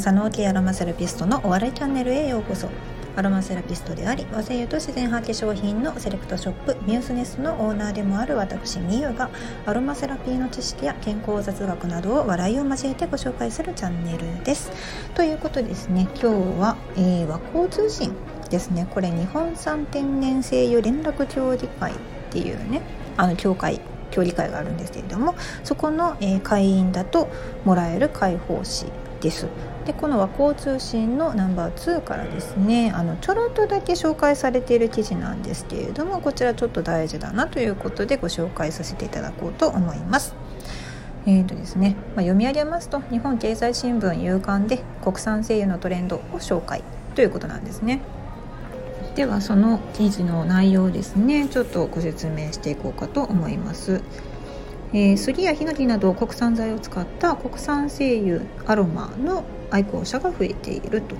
佐野家アロマセラピストのお笑いチャンネルへようこそ。アロマセラピストであり和製油と自然派化粧品のセレクトショップミュースネスのオーナーでもある私みゆがアロマセラピーの知識や健康雑学などを笑いを交えてご紹介するチャンネルです。ということですね今日は、えー、和光通信ですね。これ日本産天然精油連絡協議会っていうねあの協会協議会があるんですけれどもそこの、えー、会員だともらえる解放誌です。でこの和光通信のナンバー2からですねあのちょろっとだけ紹介されている記事なんですけれどもこちらちょっと大事だなということでご紹介させていただこうと思います。えーとですねまあ、読み上げますと日本経済新聞夕刊で国産精油のトレンドを紹介ということなんですね。ではその記事の内容ですねちょっとご説明していこうかと思います。えー、杉やヒノキなど国産材を使った国産精油アロマの愛好者が増えていると。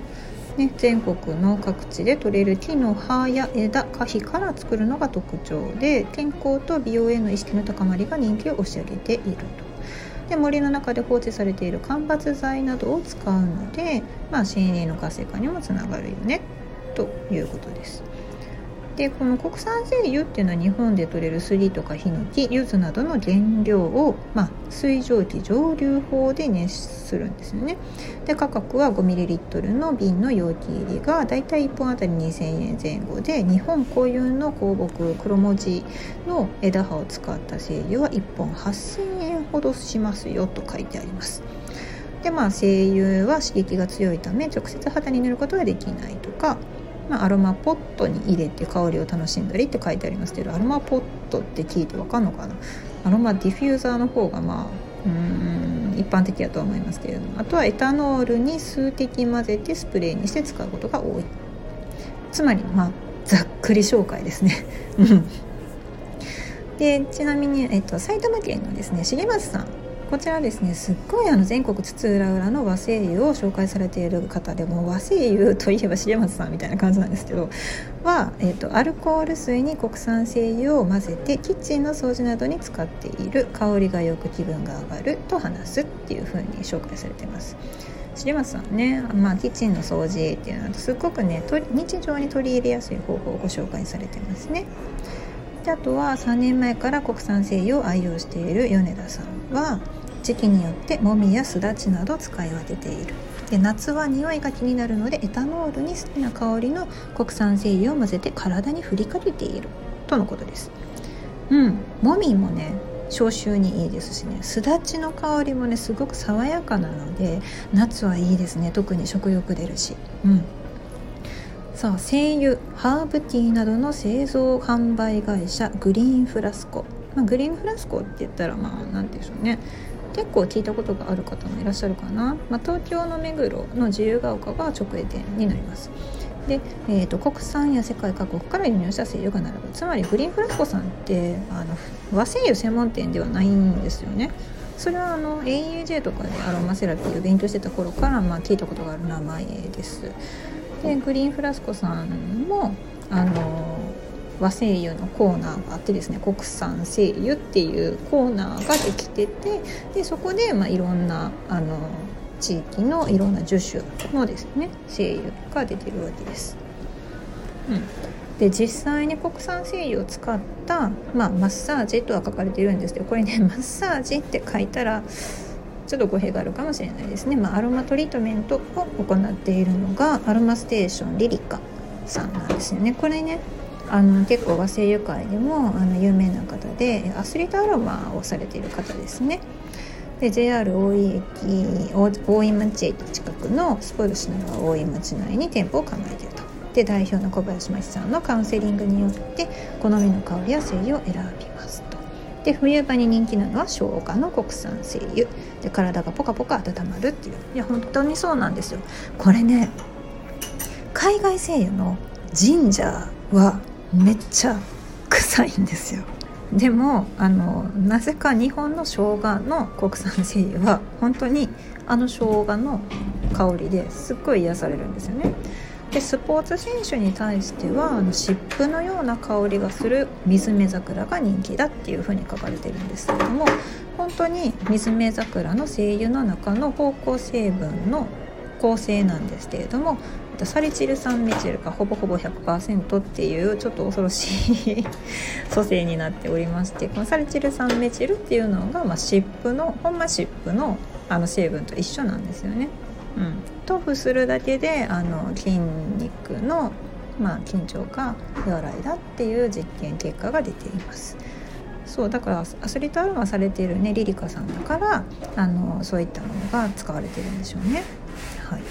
ね、全国の各地で採れる木の葉や枝花皮から作るのが特徴で健康と美容への意識の高まりが人気を押し上げていると。で森の中で放置されている間伐材などを使うので、まあ、森林の活性化にもつながるよねということです。でこの国産精油っていうのは日本で採れる杉とかヒノキ柚子などの原料を、まあ、水蒸気蒸留法で熱するんですよね。で価格は 5ml の瓶の容器入りがだいたい1本あたり2000円前後で日本固有の香木黒文字の枝葉を使った精油は1本8000円ほどしますよと書いてあります。でまあ精油は刺激が強いため直接肌に塗ることはできないとかまあ、アロマポットに入れて香りを楽しんだりって書いてありますけどアロマポットって聞いてわかんのかな？アロマディフューザーの方がまあうん一般的だとは思いますけれども。あとはエタノールに数滴混ぜてスプレーにして使うことが多い。つまりまあざっくり紹介ですね。でちなみに、えっと、埼玉県のですね重松さん。こちらですねすっごいあの全国津々浦々の和製油を紹介されている方でも和製油といえば重松さんみたいな感じなんですけどは、えーと、アルコール水に国産精油を混ぜてキッチンの掃除などに使っている香りがよく気分が上がると話すっていう風に紹介されてます。重松さんね、まあ、キッチンの掃除っていうのはすっごくね日常に取り入れやすい方法をご紹介されてますね。であとは3年前から国産精油を愛用している米田さんは時期によってもみやすだちなど使い分けている。で夏は匂いが気になるのでエタノールに好きな香りの国産精油を混ぜて体に振りかけている。とのことです。うん。もみもね消臭にいいですしね。すだちの香りもねすごく爽やかなので夏はいいですね。特に食欲出るし。うん。さあ精油。ハーブティーなどの製造販売会社グリーンフラスコ、まあ、グリーンフラスコって言ったらまあ何でしょうね結構聞いたことがある方もいらっしゃるかな、まあ、東京の目黒の自由が丘が直営店になります。で、えーと、国産や世界各国から輸入した精油が並ぶつまりグリーンフラスコさんってあの和精油専門店ではないんですよね。それはあの AUJ とかでアロマセラピーを勉強してた頃から、まあ、聞いたことがある名前です。でグリーンフラスコさんもあの和精油のコーナーがあってですね国産精油っていうコーナーができててでそこで、まあ、いろんなあの地域のいろんな樹種のですね精油が出てるわけです。うん、で実際に国産精油を使った、まあ、マッサージとは書かれているんですけどこれね マッサージって書いたらちょっと語弊があるかもしれないですね、まあ、アロマトリートメントを行っているのがアロマステーションリリカさんなんですよね。これねあの結構和製油界でもあの有名な方でアスリートアロマをされている方ですね。で JR 大井駅大井町駅近くのスポイルしながら大井町内に店舗を構えていると。で代表の小林真さんのカウンセリングによって好みの香りや精油を選びますと。で冬場に人気なのは生姜の国産精油で体がポカポカ温まるっていういや本当にそうなんですよこれね海外精油のジンジャーはめっちゃ臭いんですよ。でもあのなぜか日本の生姜の国産精油は本当にあの生姜の香りですっごい癒されるんですよね。でスポーツ選手に対してはあの湿布のような香りがする水目桜が人気だっていうふうに書かれてるんですけれども本当に水目桜の精油の中の芳香成分の構成なんですけれどもサリチル酸メチルがほぼほぼ100%っていうちょっと恐ろしい 組成になっておりましてこのサリチル酸メチルっていうのが、まあ、湿布のほんま湿布のあの成分と一緒なんですよね。うん、塗布するだけであの筋肉の、まあ、緊張が和らいだっていう実験結果が出ています。そうだからアスリートアロマされているねリリカさんだからあのそういったものが使われてるんでしょうね。はい、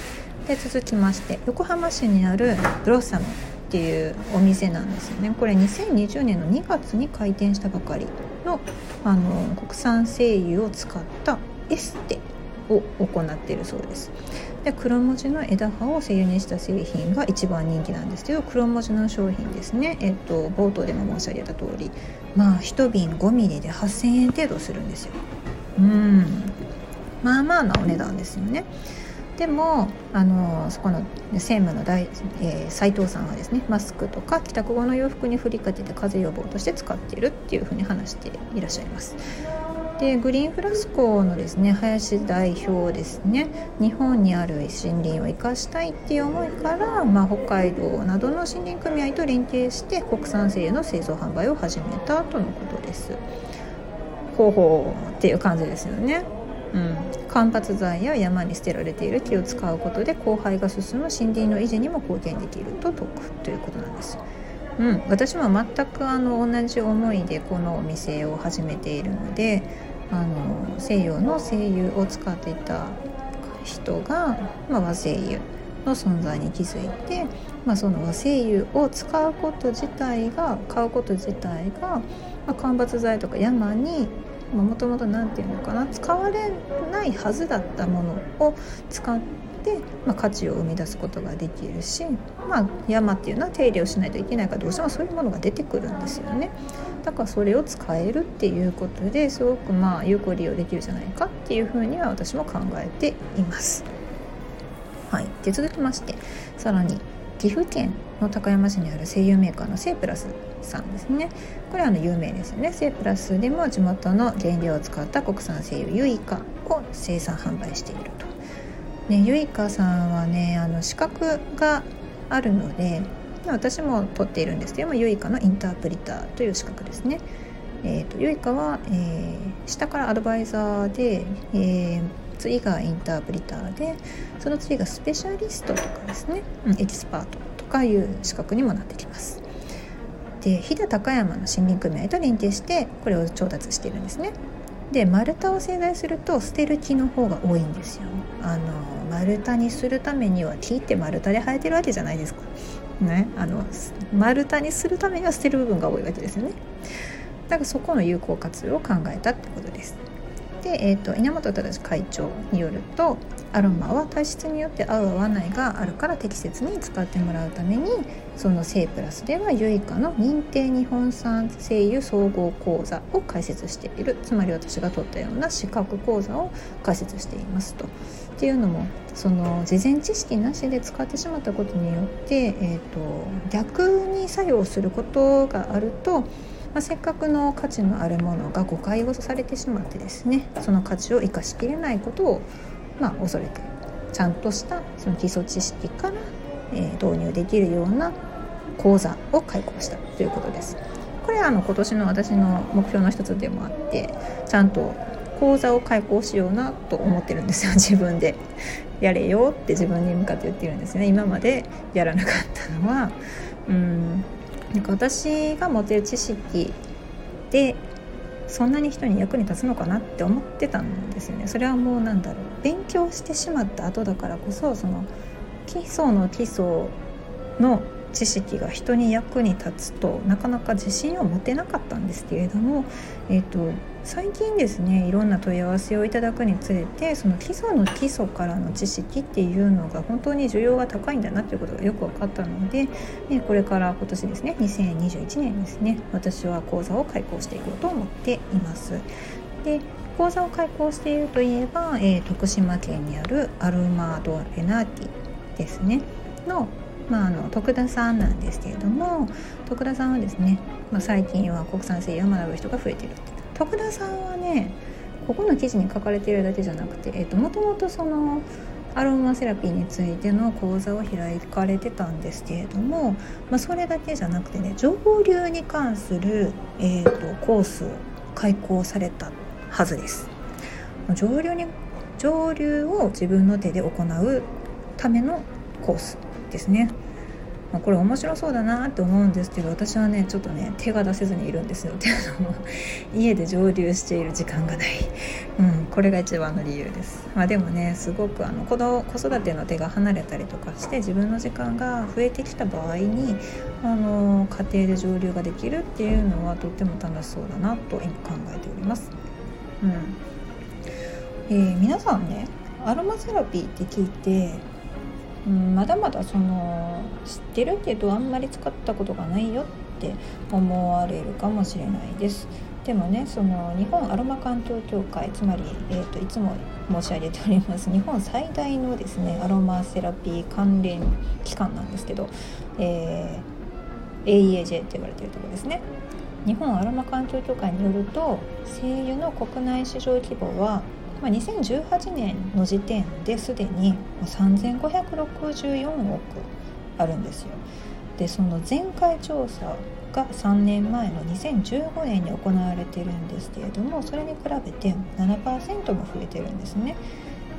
で続きまして横浜市にあるブロッサムっていうお店なんですよね。これ2020年の2月に開店したばかりのあの国産精油を使ったエステを行っているそうです。で黒文字の枝葉を精油にした製品が一番人気なんですけど黒文字の商品ですね、えっと、冒頭でも申し上げた通りまあ1瓶 5mm で8000円程度するんですよ。うん。まあまあなお値段ですよね。でもあのそこの専務の大、えー、斉藤さんはですねマスクとか帰宅後の洋服に振りかけて風邪予防として使っているっていうふうに話していらっしゃいます。でグリーンフラスコのですね林代表ですね日本にある森林を生かしたいっていう思いから、まあ、北海道などの森林組合と連携して国産製油の製造販売を始めたとのことです。方法っていう感じですよね。うん、間伐材や山に捨てられている木を使うことで荒廃が進む森林の維持にも貢献できると説くということなんです。うん、私も全くあの同じ思いでこのお店を始めているのであの西洋の精油を使っていた人が、まあ、和精油の存在に気づいて、まあ、その和精油を使うこと自体が買うこと自体が、まあ、間伐材とか山にもともと何て言うのかな使われないはずだったものを使って、まあ、価値を生み出すことができるし、まあ、山っていうのは手入れをしないといけないからどうしてもそういうものが出てくるんですよね。だからそれを使えるっていうことですごくまあ有効利用できるじゃないかっていうふうには私も考えています。はい、で続きましてさらに岐阜県の高山市にある声優メーカーのセープラスさんですねこれはあの有名ですよねセープラスでも地元の原料を使った国産精油ユイカを生産販売していると、ね、ユイカさんはねあの資格があるので私も取っているんですけどもユイカのインタープリターという資格ですね。えーと、ユイカは、えー、下からアドバイザーで、えー、次がインタープリターでその次がスペシャリストとかですね、エキスパートとかいう資格にもなってきます。で飛騨高山の森林組合と連携してこれを調達しているんですね。で丸太を製材すると捨てる木の方が多いんですよ。あの丸太にするためには木って丸太で生えてるわけじゃないですか。ね、あの丸太にするためには捨てる部分が多いわけですよね。だからそこの有効活用を考えたってことです。で、えーと、稲本忠会長によるとアロマは体質によって合う合わないがあるから適切に使ってもらうためにそのセイプラスではユイカの認定日本産精油総合講座を開設しているつまり私が取ったような資格講座を開設していますと。っていうのもその事前知識なしで使ってしまったことによって、えーと逆に作用することがあるとまあ、せっかくの価値のあるものが誤解をされてしまってですねその価値を生かしきれないことを、まあ、恐れてちゃんとしたその基礎知識から、えー、導入できるような講座を開講したということです。これはあの今年の私の目標の一つでもあってちゃんと講座を開講しようなと思ってるんですよ 自分で。やれよって自分に向かって言ってるんですね。今までやらなかったのはうん。なんか私が持てる知識でそんなに人に役に立つのかなって思ってたんですよね。それはもうなんだろう。勉強してしまった後だからこそその基礎の基礎の知識が人に役に立つとなかなか自信を持てなかったんですけれども、えーと、最近ですねいろんな問い合わせをいただくにつれてその基礎の基礎からの知識っていうのが本当に需要が高いんだなということがよく分かったので、ね、これから今年ですね2021年ですね私は講座を開講していこうと思っています。で講座を開講しているといえば、えー、徳島県にあるアルマード・レナーティですねのまあ、あの徳田さんなんですけれども徳田さんはですね、まあ、最近は国産製を学ぶ人が増えてるって徳田さんはねここの記事に書かれているだけじゃなくて、えーと、もともとそのアロマセラピーについての講座を開かれてたんですけれども、まあ、それだけじゃなくてね上流に関する、えーと、コースを開講されたはずです。上流に上流を自分の手で行うためのコースですね。まあ、これ面白そうだなって思うんですけど私はねちょっとね手が出せずにいるんですよ。っていうのも 家で蒸留している時間がない、うん、これが一番の理由です、まあ、でもねすごくあの子子育ての手が離れたりとかして自分の時間が増えてきた場合にあの家庭で蒸留ができるっていうのはとっても楽しそうだなと今考えております、うん。えー、皆さんねアロマセラピーって聞いてうん、まだまだその知ってるけどあんまり使ったことがないよって思われるかもしれないです。でもねその日本アロマ環境協会つまり、えーと、いつも申し上げております日本最大のですねアロマセラピー関連機関なんですけど、えー、AEAJ って言われてるとこですね日本アロマ環境協会によると精油の国内市場規模はまあ、2018年の時点ですでに3564億あるんですよ。でその前回調査が3年前の2015年に行われてるんですけれどもそれに比べて7%も増えてるんですね。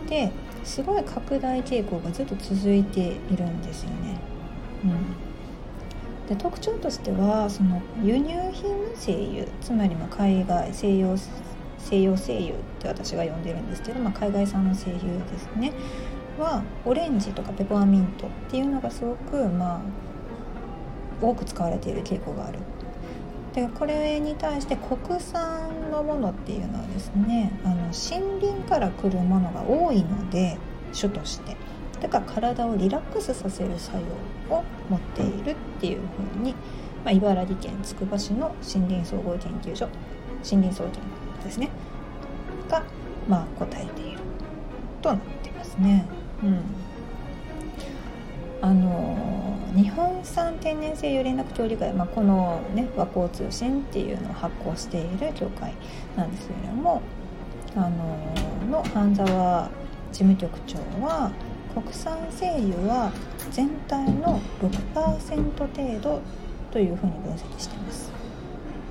ですごい拡大傾向がずっと続いているんですよね。うん、で特徴としてはその輸入品の精油つまりま海外西洋西洋精油って私が呼んでるんですけど、まあ、海外産の精油ですね。はオレンジとかペパーミントっていうのがすごくまあ多く使われている傾向がある。でこれに対して国産のものっていうのはですねあの森林から来るものが多いので種として。だから体をリラックスさせる作用を持っているっていうふうに、まあ、茨城県つくば市の森林総合研究所森林総研ですねが、まあ、答えているとなってますね。うんあの日本産天然性油連絡協議会、まあ、この、ね、和光通信っていうのを発行している協会なんですけれどもあのの半沢事務局長は国産精油は全体の6%程度というふうに分析しています。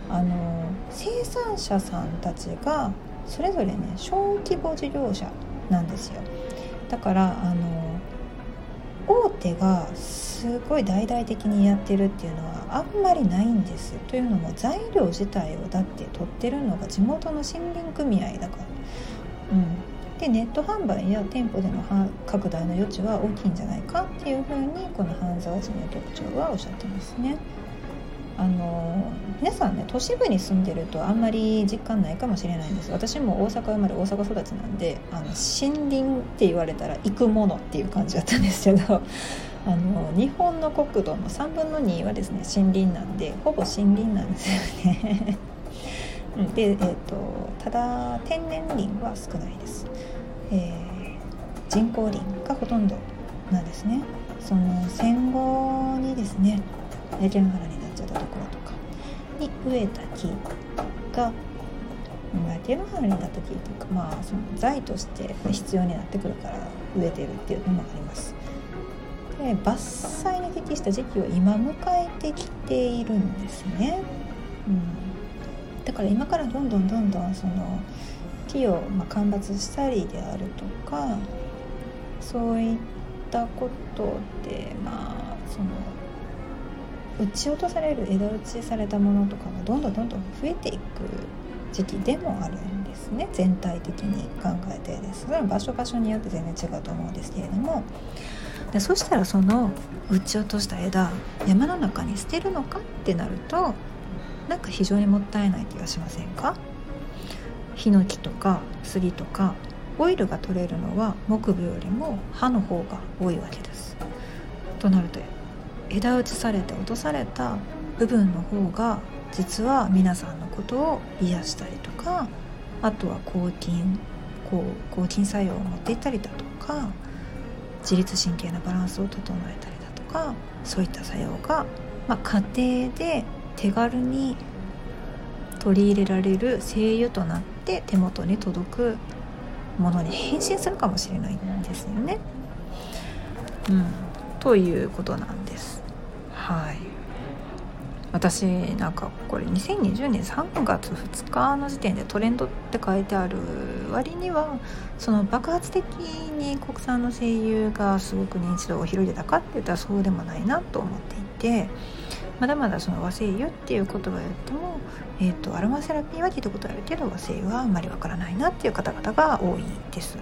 あの生産者さんたちがそれぞれね小規模事業者なんですよだからあの大手がすごい大々的にやってるっていうのはあんまりないんですというのも材料自体をだって取ってるのが地元の森林組合だから。うんでネット販売や店舗での拡大の余地は大きいんじゃないかっていうふうにこの半沢事務局長はおっしゃってますね。あの皆さんね都市部に住んでるとあんまり実感ないかもしれないんです。私も大阪生まれ大阪育ちなんであの森林って言われたら行くものっていう感じだったんですけど あの日本の国土の3分の2はですね森林なんでほぼ森林なんですよね。で、えーと、ただ天然林は少ないです、えー、人工林がほとんどなんですね。その戦後にですね焼原ったところとかに植えた木が手の原になった木というかまあその材として必要になってくるから植えてるっていうのもあります。で伐採に適した時期を今迎えてきているんですね。うん、だから今からどんどんどんどんその木をま間伐したりであるとかそういったことでまあその撃ち落とされる枝打ちされたものとかがどんどんどんどん増えていく時期でもあるんですね。全体的に考えてですそれは場所場所によって全然違うと思うんですけれども。でそしたらその撃ち落とした枝山の中に捨てるのかってなるとなんか非常にもったいない気がしませんか？ヒノキとか杉とかオイルが取れるのは木部よりも葉の方が多いわけです。となると枝打ちされて落とされた部分の方が実は皆さんのことを癒したりとかあとは抗菌こう抗菌作用を持っていったりだとか自律神経のバランスを整えたりだとかそういった作用が、まあ、家庭で手軽に取り入れられる精油となって手元に届くものに変身するかもしれないんですよね。うん、ということなんです。はい。私なんかこれ2020年3月2日の時点でトレンドって書いてある割にはその爆発的に国産の声優がすごく認知度を広げたかって言ったらそうでもないなと思っていてまだまだその和声優っていう言葉を言っても、えーと、アロマセラピーは聞いたことあるけど和声優はあんまりわからないなっていう方々が多いです。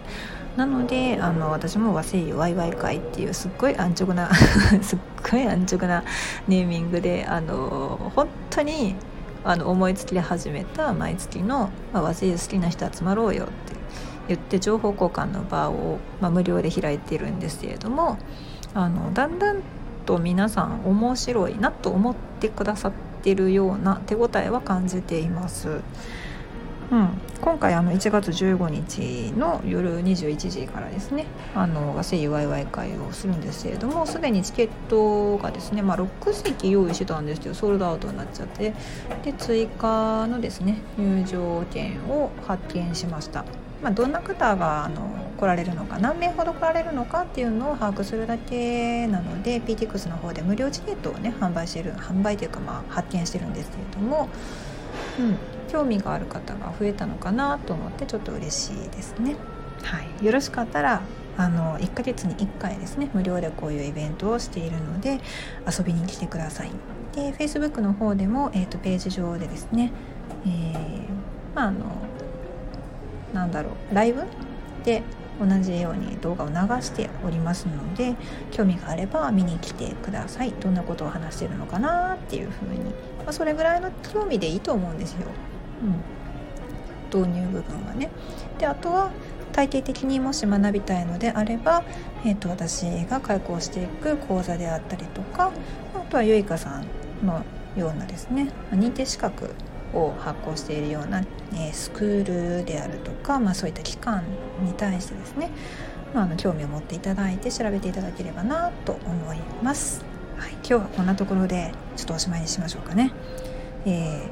なのであの私も和声優ワイワイ会っていうすっごい安直な すっごい安直なネーミングであの本当にあの思いつきで始めた毎月の、まあ、和声優好きな人集まろうよって言って情報交換の場を、まあ、無料で開いてるんですけれどもあのだんだんと皆さん面白いなと思ってくださってるような手応えは感じています。うん、今回あの1月15日の夜21時からですねあの和製ワイワイ会をするんですけれどもすでにチケットがですね、まあ、6席用意してたんですけどソールドアウトになっちゃって。で追加のですね入場券を発見しました。まあ、どんな方があの来られるのか何名ほど来られるのかっていうのを把握するだけなので PTX の方で無料チケットをね販売してる販売というかまあ発見してるんですけれども、うん、興味がある方が増えたのかなと思ってちょっと嬉しいですね。はい、よろしかったらあの1ヶ月に1回ですね無料でこういうイベントをしているので遊びに来てください。で Facebook の方でも、えーと、ページ上でですね、えー、まああのなんだろうライブで同じように動画を流しておりますので興味があれば見に来てくださいどんなことを話してるのかなっていうふうに、まあ、それぐらいの興味でいいと思うんですよ、うん、導入部分はねであとは体系的にもし学びたいのであれば、えーと、私が開講していく講座であったりとかあとはゆいかさんのようなですね認定資格を発行しているような、えー、スクールであるとか、まあ、そういった機関に対してですね、まあ、あの興味を持っていただいて調べていただければなと思います。はい、今日はこんなところでちょっとおしまいにしましょうかね。え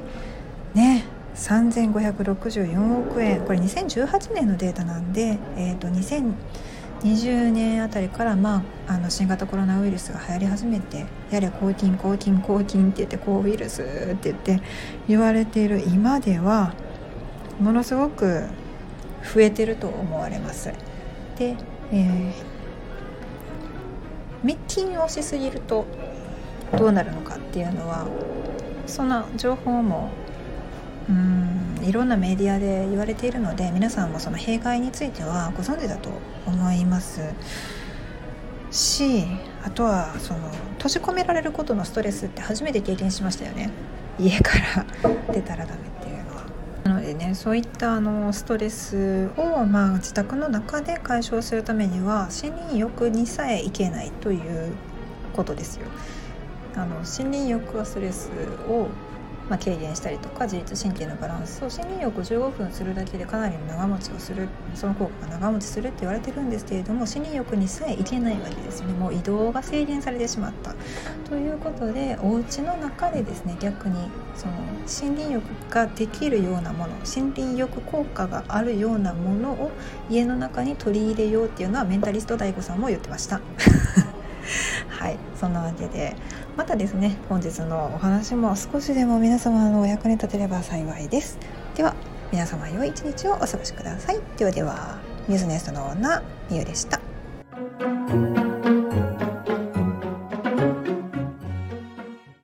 ー、ね3564億円これ2018年のデータなんで、えーと、と2020年あたりから、まあ、あの新型コロナウイルスが流行り始めてやれ抗菌抗菌抗菌って言って抗ウイルスって言って言われている今ではものすごく増えてると思われます。で、えー、密禁をしすぎるとどうなるのかっていうのはそんな情報もいろんなメディアで言われているので皆さんもその弊害についてはご存知だと思いますしあとはその閉じ込められることのストレスって初めて経験しましたよね家から出たらダメっていうのは。なのでねそういったあのストレスを、まあ、自宅の中で解消するためには森林浴にさえ行けないということですよ。あの森林浴はストレスをまあ、軽減したりとか自律神経のバランスを森林浴を15分するだけでかなり長持ちをするその効果が長持ちするって言われてるんですけれども森林浴にさえ行けないわけですね。もう移動が制限されてしまった。ということでお家の中でですね逆にその森林浴ができるようなもの森林浴効果があるようなものを家の中に取り入れようっていうのはメンタリスト DAIGO さんも言ってました。はいそんなわけで。またですね本日のお話も少しでも皆様のお役に立てれば幸いです。では皆様良い一日をお過ごしください。ではではニュースネストの女みゆでした。